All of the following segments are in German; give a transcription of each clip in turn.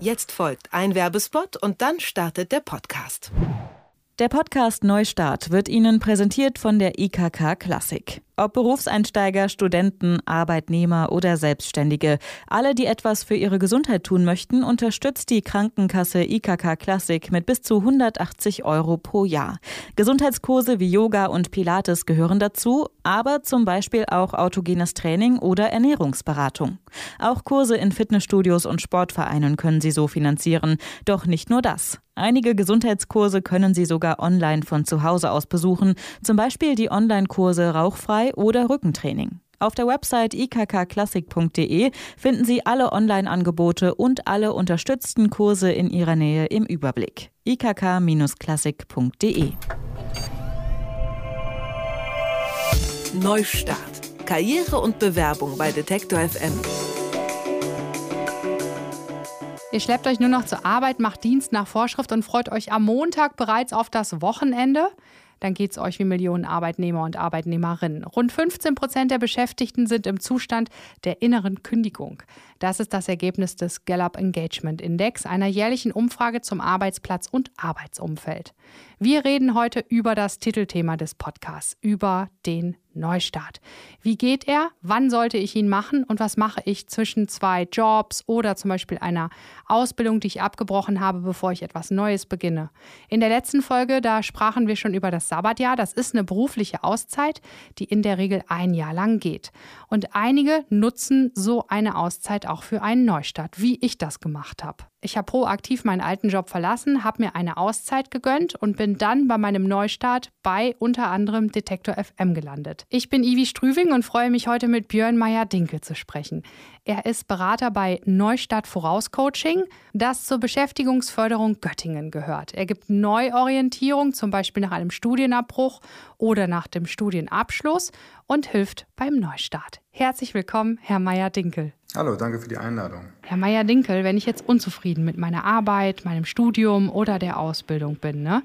Jetzt folgt ein Werbespot und dann startet der Podcast. Der Podcast Neustart wird Ihnen präsentiert von der IKK Klassik. Ob Berufseinsteiger, Studenten, Arbeitnehmer oder Selbstständige, alle, die etwas für ihre Gesundheit tun möchten, unterstützt die Krankenkasse IKK Classic mit bis zu 180 Euro pro Jahr. Gesundheitskurse wie Yoga und Pilates gehören dazu, aber zum Beispiel auch autogenes Training oder Ernährungsberatung. Auch Kurse in Fitnessstudios und Sportvereinen können Sie so finanzieren. Doch nicht nur das. Einige Gesundheitskurse können Sie sogar online von zu Hause aus besuchen, zum Beispiel die Online-Kurse Rauchfrei oder Rückentraining. Auf der Website ikkklassik.de finden Sie alle Online-Angebote und alle unterstützten Kurse in Ihrer Nähe im Überblick. ikk-klassik.de Neustart. Karriere und Bewerbung bei Detektor FM. Ihr schleppt euch nur noch zur Arbeit, macht Dienst nach Vorschrift und freut euch am Montag bereits auf das Wochenende dann geht es euch wie Millionen Arbeitnehmer und Arbeitnehmerinnen. Rund 15 Prozent der Beschäftigten sind im Zustand der inneren Kündigung. Das ist das Ergebnis des Gallup Engagement Index, einer jährlichen Umfrage zum Arbeitsplatz und Arbeitsumfeld. Wir reden heute über das Titelthema des Podcasts, über den Neustart. Wie geht er? Wann sollte ich ihn machen? Und was mache ich zwischen zwei Jobs oder zum Beispiel einer Ausbildung, die ich abgebrochen habe, bevor ich etwas Neues beginne? In der letzten Folge, da sprachen wir schon über das Sabbatjahr. Das ist eine berufliche Auszeit, die in der Regel ein Jahr lang geht. Und einige nutzen so eine Auszeit auch für einen Neustart, wie ich das gemacht habe. Ich habe proaktiv meinen alten Job verlassen, habe mir eine Auszeit gegönnt und bin dann bei meinem Neustart bei unter anderem Detektor FM gelandet. Ich bin Ivi Strüving und freue mich heute mit Björn Meyer-Dinkel zu sprechen. Er ist Berater bei Neustadt Vorauscoaching, das zur Beschäftigungsförderung Göttingen gehört. Er gibt Neuorientierung, zum Beispiel nach einem Studienabbruch oder nach dem Studienabschluss und hilft beim Neustart. Herzlich willkommen, Herr Meyer-Dinkel. Hallo, danke für die Einladung. Herr Meier-Dinkel, wenn ich jetzt unzufrieden mit meiner Arbeit, meinem Studium oder der Ausbildung bin, ne,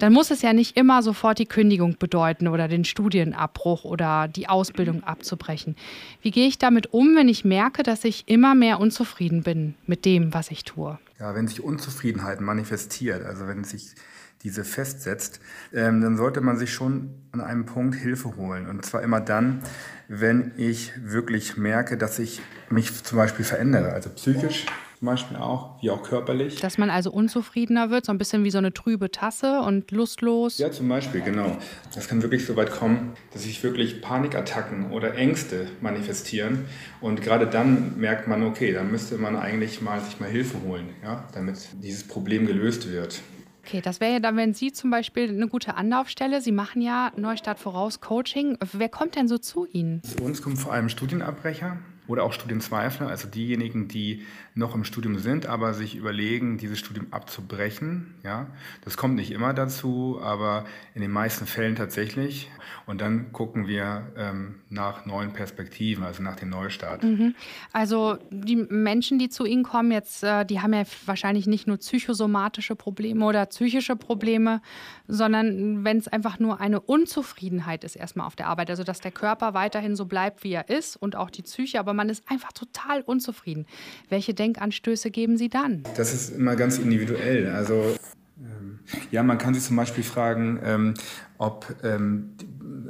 dann muss es ja nicht immer sofort die Kündigung bedeuten oder den Studienabbruch oder die Ausbildung abzubrechen. Wie gehe ich damit um, wenn ich merke, dass ich immer mehr unzufrieden bin mit dem, was ich tue? Ja, wenn sich Unzufriedenheit manifestiert, also wenn sich diese festsetzt, ähm, dann sollte man sich schon an einem Punkt Hilfe holen. Und zwar immer dann, wenn ich wirklich merke, dass ich mich zum Beispiel verändere, also psychisch zum Beispiel auch, wie auch körperlich. Dass man also unzufriedener wird, so ein bisschen wie so eine trübe Tasse und lustlos. Ja, zum Beispiel, genau. Das kann wirklich so weit kommen, dass sich wirklich Panikattacken oder Ängste manifestieren. Und gerade dann merkt man, okay, da müsste man eigentlich mal sich mal Hilfe holen, ja, damit dieses Problem gelöst wird. Okay, das wäre ja dann, wenn Sie zum Beispiel eine gute Anlaufstelle, Sie machen ja Neustart voraus Coaching. Wer kommt denn so zu Ihnen? Zu uns kommen vor allem Studienabbrecher oder auch Studienzweifler, also diejenigen, die noch im Studium sind, aber sich überlegen, dieses Studium abzubrechen. Ja, das kommt nicht immer dazu, aber in den meisten Fällen tatsächlich. Und dann gucken wir ähm, nach neuen Perspektiven, also nach dem Neustart. Mhm. Also die Menschen, die zu Ihnen kommen, jetzt, äh, die haben ja wahrscheinlich nicht nur psychosomatische Probleme oder psychische Probleme, sondern wenn es einfach nur eine Unzufriedenheit ist erstmal auf der Arbeit, also dass der Körper weiterhin so bleibt, wie er ist und auch die Psyche, aber man ist einfach total unzufrieden. Welche Denkanstöße geben Sie dann? Das ist immer ganz individuell. Also ähm, ja, man kann sich zum Beispiel fragen, ähm, ob, ähm,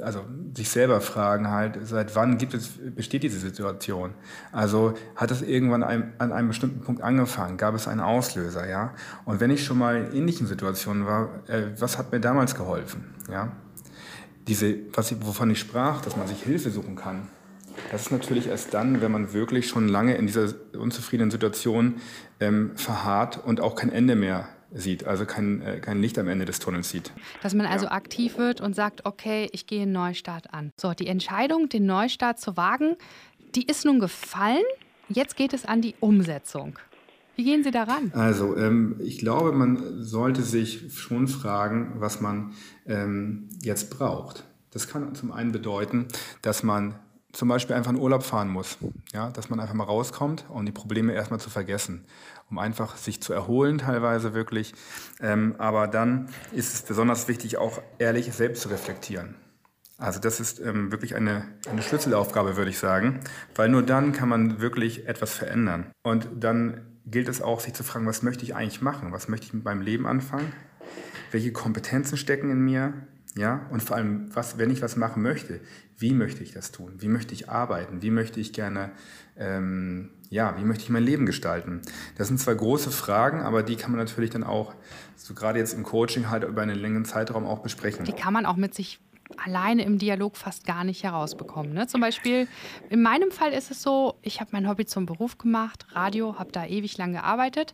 also sich selber fragen halt, seit wann gibt es, besteht diese Situation? Also hat es irgendwann ein, an einem bestimmten Punkt angefangen? Gab es einen Auslöser, ja? Und wenn ich schon mal in ähnlichen Situationen war, äh, was hat mir damals geholfen, ja? Diese, was ich, wovon ich sprach, dass man sich Hilfe suchen kann, das ist natürlich erst dann, wenn man wirklich schon lange in dieser unzufriedenen Situation ähm, verharrt und auch kein Ende mehr sieht, also kein, äh, kein Licht am Ende des Tunnels sieht. Dass man also ja. aktiv wird und sagt, okay, ich gehe einen Neustart an. So, die Entscheidung, den Neustart zu wagen, die ist nun gefallen. Jetzt geht es an die Umsetzung. Wie gehen Sie daran? Also, ähm, ich glaube, man sollte sich schon fragen, was man ähm, jetzt braucht. Das kann zum einen bedeuten, dass man zum Beispiel einfach in Urlaub fahren muss. Ja, dass man einfach mal rauskommt, um die Probleme erstmal zu vergessen, um einfach sich zu erholen teilweise wirklich. Ähm, aber dann ist es besonders wichtig, auch ehrlich selbst zu reflektieren. Also das ist ähm, wirklich eine, eine Schlüsselaufgabe, würde ich sagen, weil nur dann kann man wirklich etwas verändern. Und dann gilt es auch, sich zu fragen, was möchte ich eigentlich machen? Was möchte ich mit meinem Leben anfangen? Welche Kompetenzen stecken in mir? Ja, und vor allem, was, wenn ich was machen möchte, wie möchte ich das tun? Wie möchte ich arbeiten? Wie möchte ich gerne, ähm, ja, wie möchte ich mein Leben gestalten? Das sind zwar große Fragen, aber die kann man natürlich dann auch, so gerade jetzt im Coaching halt über einen längeren Zeitraum auch besprechen. Die kann man auch mit sich alleine im Dialog fast gar nicht herausbekommen. Ne? Zum Beispiel, in meinem Fall ist es so, ich habe mein Hobby zum Beruf gemacht, Radio, habe da ewig lang gearbeitet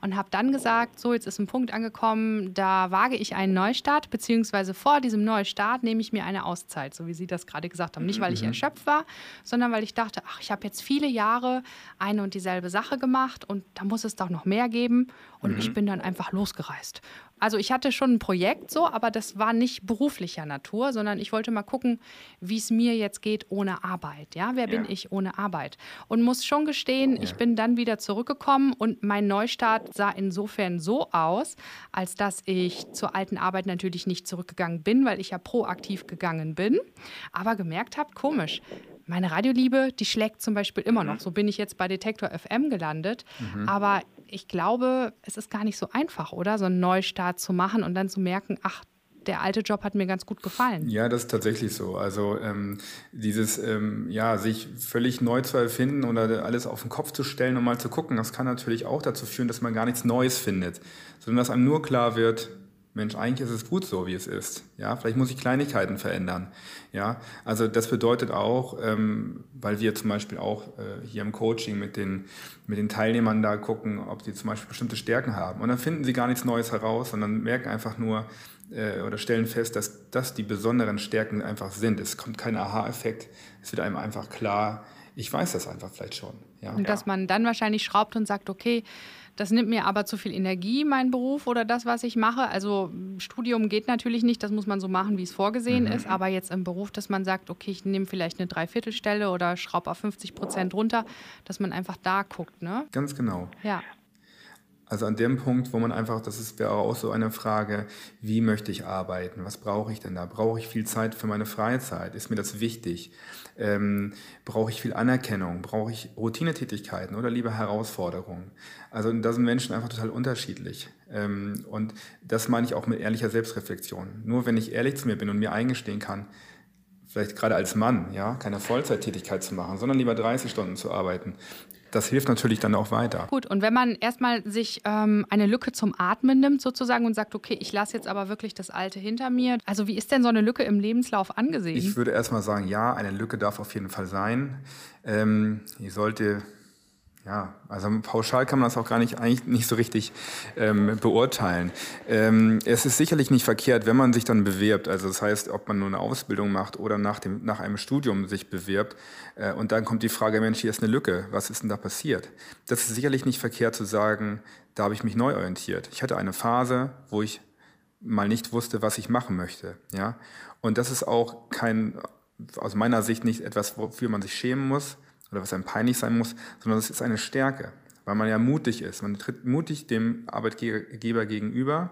und habe dann gesagt, so jetzt ist ein Punkt angekommen, da wage ich einen Neustart, beziehungsweise vor diesem Neustart nehme ich mir eine Auszeit, so wie Sie das gerade gesagt haben. Nicht, weil ich mhm. erschöpft war, sondern weil ich dachte, ach, ich habe jetzt viele Jahre eine und dieselbe Sache gemacht und da muss es doch noch mehr geben. Und mhm. ich bin dann einfach losgereist. Also ich hatte schon ein Projekt so, aber das war nicht beruflicher Natur, sondern ich wollte mal gucken, wie es mir jetzt geht ohne Arbeit. Ja, wer ja. bin ich ohne Arbeit? Und muss schon gestehen, ja. ich bin dann wieder zurückgekommen und mein Neustart sah insofern so aus, als dass ich zur alten Arbeit natürlich nicht zurückgegangen bin, weil ich ja proaktiv gegangen bin, aber gemerkt habe, komisch, meine Radioliebe, die schlägt zum Beispiel immer noch. Mhm. So bin ich jetzt bei Detektor FM gelandet. Mhm. Aber ich glaube, es ist gar nicht so einfach, oder? So einen Neustart zu machen und dann zu merken, ach, der alte Job hat mir ganz gut gefallen. Ja, das ist tatsächlich so. Also ähm, dieses, ähm, ja, sich völlig neu zu erfinden oder alles auf den Kopf zu stellen und mal zu gucken, das kann natürlich auch dazu führen, dass man gar nichts Neues findet, sondern dass einem nur klar wird, Mensch, eigentlich ist es gut so, wie es ist. Ja, vielleicht muss ich Kleinigkeiten verändern. Ja, also das bedeutet auch, ähm, weil wir zum Beispiel auch äh, hier im Coaching mit den, mit den Teilnehmern da gucken, ob sie zum Beispiel bestimmte Stärken haben. Und dann finden sie gar nichts Neues heraus, sondern merken einfach nur äh, oder stellen fest, dass das die besonderen Stärken einfach sind. Es kommt kein Aha-Effekt. Es wird einem einfach klar, ich weiß das einfach vielleicht schon. Ja. Und dass man dann wahrscheinlich schraubt und sagt, okay, das nimmt mir aber zu viel Energie, mein Beruf oder das, was ich mache. Also Studium geht natürlich nicht, das muss man so machen, wie es vorgesehen mhm. ist. Aber jetzt im Beruf, dass man sagt, okay, ich nehme vielleicht eine Dreiviertelstelle oder schraube auf 50 Prozent runter, dass man einfach da guckt. Ne? Ganz genau. Ja. Also an dem Punkt, wo man einfach, das wäre auch so eine Frage, wie möchte ich arbeiten? Was brauche ich denn da? Brauche ich viel Zeit für meine Freizeit? Ist mir das wichtig? Ähm, brauche ich viel Anerkennung? Brauche ich Routinetätigkeiten oder lieber Herausforderungen? Also da sind Menschen einfach total unterschiedlich. Ähm, und das meine ich auch mit ehrlicher Selbstreflexion. Nur wenn ich ehrlich zu mir bin und mir eingestehen kann, vielleicht gerade als Mann, ja, keine Vollzeittätigkeit zu machen, sondern lieber 30 Stunden zu arbeiten, das hilft natürlich dann auch weiter. Gut, und wenn man erstmal sich ähm, eine Lücke zum Atmen nimmt sozusagen und sagt, okay, ich lasse jetzt aber wirklich das Alte hinter mir. Also wie ist denn so eine Lücke im Lebenslauf angesehen? Ich würde erstmal sagen, ja, eine Lücke darf auf jeden Fall sein. Ähm, die sollte ja, also pauschal kann man das auch gar nicht, eigentlich nicht so richtig ähm, beurteilen. Ähm, es ist sicherlich nicht verkehrt, wenn man sich dann bewirbt, also das heißt, ob man nur eine Ausbildung macht oder nach, dem, nach einem Studium sich bewirbt äh, und dann kommt die Frage, Mensch, hier ist eine Lücke, was ist denn da passiert? Das ist sicherlich nicht verkehrt zu sagen, da habe ich mich neu orientiert. Ich hatte eine Phase, wo ich mal nicht wusste, was ich machen möchte, ja, und das ist auch kein, aus meiner Sicht nicht etwas, wofür man sich schämen muss, oder was einem peinlich sein muss, sondern es ist eine Stärke, weil man ja mutig ist. Man tritt mutig dem Arbeitgeber gegenüber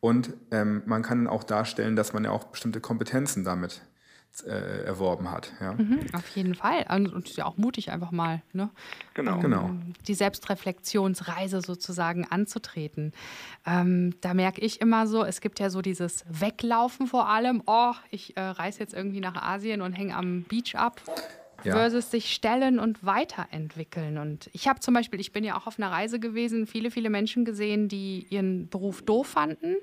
und ähm, man kann auch darstellen, dass man ja auch bestimmte Kompetenzen damit äh, erworben hat. Ja. Mhm, auf jeden Fall. Und ist ja auch mutig, einfach mal ne? genau. Um, genau. die Selbstreflexionsreise sozusagen anzutreten. Ähm, da merke ich immer so, es gibt ja so dieses Weglaufen vor allem. Oh, ich äh, reise jetzt irgendwie nach Asien und hänge am Beach ab ja. versus sich stellen und weiterentwickeln. Und ich habe zum Beispiel, ich bin ja auch auf einer Reise gewesen, viele, viele Menschen gesehen, die ihren Beruf doof fanden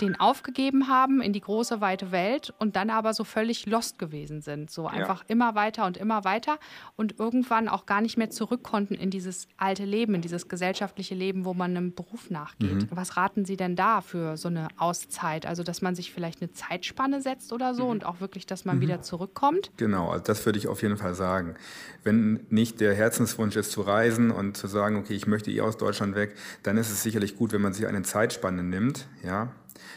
den aufgegeben haben in die große, weite Welt und dann aber so völlig lost gewesen sind. So einfach ja. immer weiter und immer weiter und irgendwann auch gar nicht mehr zurück konnten in dieses alte Leben, in dieses gesellschaftliche Leben, wo man einem Beruf nachgeht. Mhm. Was raten Sie denn da für so eine Auszeit? Also, dass man sich vielleicht eine Zeitspanne setzt oder so mhm. und auch wirklich, dass man mhm. wieder zurückkommt? Genau, also das würde ich auf jeden Fall sagen. Wenn nicht der Herzenswunsch ist zu reisen und zu sagen, okay, ich möchte eh aus Deutschland weg, dann ist es sicherlich gut, wenn man sich eine Zeitspanne nimmt, ja,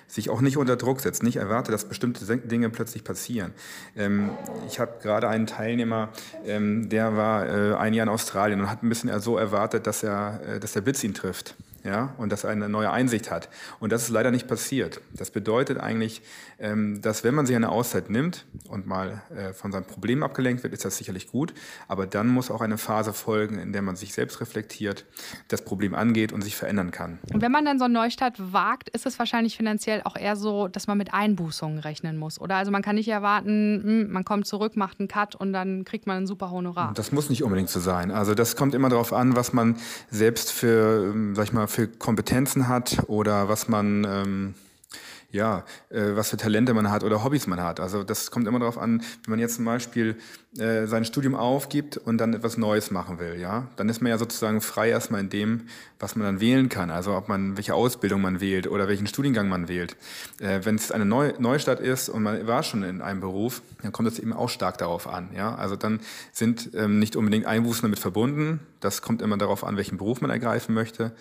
sich auch nicht unter Druck setzt, nicht erwartet, dass bestimmte Dinge plötzlich passieren. Ähm, ich habe gerade einen Teilnehmer, ähm, der war äh, ein Jahr in Australien und hat ein bisschen so erwartet, dass er, äh, dass der Blitz ihn trifft. Ja, und dass er eine neue Einsicht hat. Und das ist leider nicht passiert. Das bedeutet eigentlich, ähm, dass wenn man sich eine Auszeit nimmt und mal äh, von seinem Problem abgelenkt wird, ist das sicherlich gut. Aber dann muss auch eine Phase folgen, in der man sich selbst reflektiert, das Problem angeht und sich verändern kann. Und wenn man dann so einen Neustart wagt, ist es wahrscheinlich finanziell auch eher so, dass man mit Einbußungen rechnen muss, oder? Also man kann nicht erwarten, hm, man kommt zurück, macht einen Cut und dann kriegt man ein super Honorar. Das muss nicht unbedingt so sein. Also das kommt immer darauf an, was man selbst für, ähm, sag ich mal, für Kompetenzen hat oder was man ähm, ja, äh, was für Talente man hat oder Hobbys man hat. Also das kommt immer darauf an, wenn man jetzt zum Beispiel äh, sein Studium aufgibt und dann etwas Neues machen will, ja, dann ist man ja sozusagen frei erstmal in dem, was man dann wählen kann. Also ob man welche Ausbildung man wählt oder welchen Studiengang man wählt. Äh, wenn es eine Neu Neustadt ist und man war schon in einem Beruf, dann kommt es eben auch stark darauf an, ja. Also dann sind ähm, nicht unbedingt Einbußen damit verbunden. Das kommt immer darauf an, welchen Beruf man ergreifen möchte.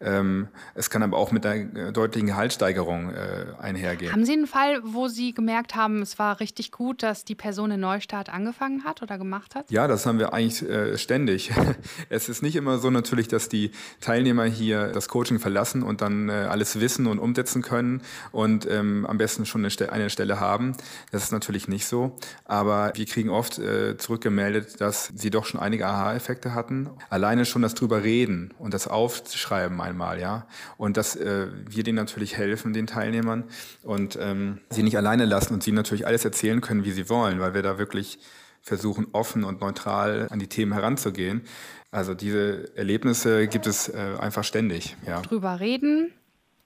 Ähm, es kann aber auch mit einer äh, deutlichen Gehaltssteigerung äh, einhergehen. Haben Sie einen Fall, wo Sie gemerkt haben, es war richtig gut, dass die Person in Neustadt angefangen hat oder gemacht hat? Ja, das haben wir eigentlich äh, ständig. Es ist nicht immer so natürlich, dass die Teilnehmer hier das Coaching verlassen und dann äh, alles wissen und umsetzen können und ähm, am besten schon eine, eine, Stelle haben. Das ist natürlich nicht so. Aber wir kriegen oft äh, zurückgemeldet, dass sie doch schon einige Aha-Effekte hatten. Alleine schon das drüber reden und das aufschreiben einmal, ja. Und dass äh, wir denen natürlich helfen, den Teilnehmern, und ähm, sie nicht alleine lassen und sie natürlich alles erzählen können, wie sie wollen, weil wir da wirklich versuchen, offen und neutral an die Themen heranzugehen. Also diese Erlebnisse gibt es äh, einfach ständig. Ja. Drüber reden,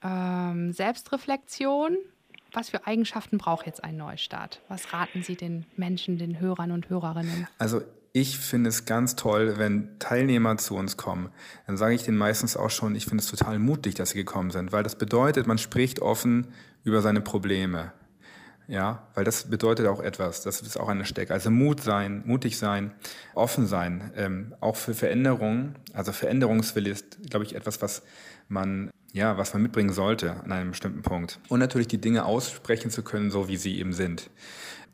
ähm, Selbstreflexion. Was für Eigenschaften braucht jetzt ein Neustart? Was raten Sie den Menschen, den Hörern und Hörerinnen? Also ich finde es ganz toll, wenn Teilnehmer zu uns kommen. Dann sage ich denen meistens auch schon, ich finde es total mutig, dass sie gekommen sind, weil das bedeutet, man spricht offen über seine Probleme. Ja, weil das bedeutet auch etwas. Das ist auch eine Stärke. Also Mut sein, mutig sein, offen sein, ähm, auch für Veränderungen. Also Veränderungswille ist, glaube ich, etwas, was man ja, was man mitbringen sollte an einem bestimmten Punkt. Und natürlich die Dinge aussprechen zu können, so wie sie eben sind.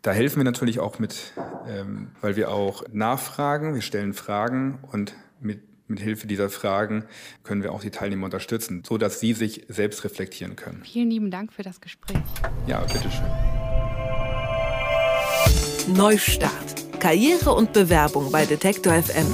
Da helfen wir natürlich auch mit, ähm, weil wir auch nachfragen, wir stellen Fragen und mit mit Hilfe dieser Fragen können wir auch die Teilnehmer unterstützen, so dass sie sich selbst reflektieren können. Vielen lieben Dank für das Gespräch. Ja, bitteschön. Neustart. Karriere und Bewerbung bei Detektor FM.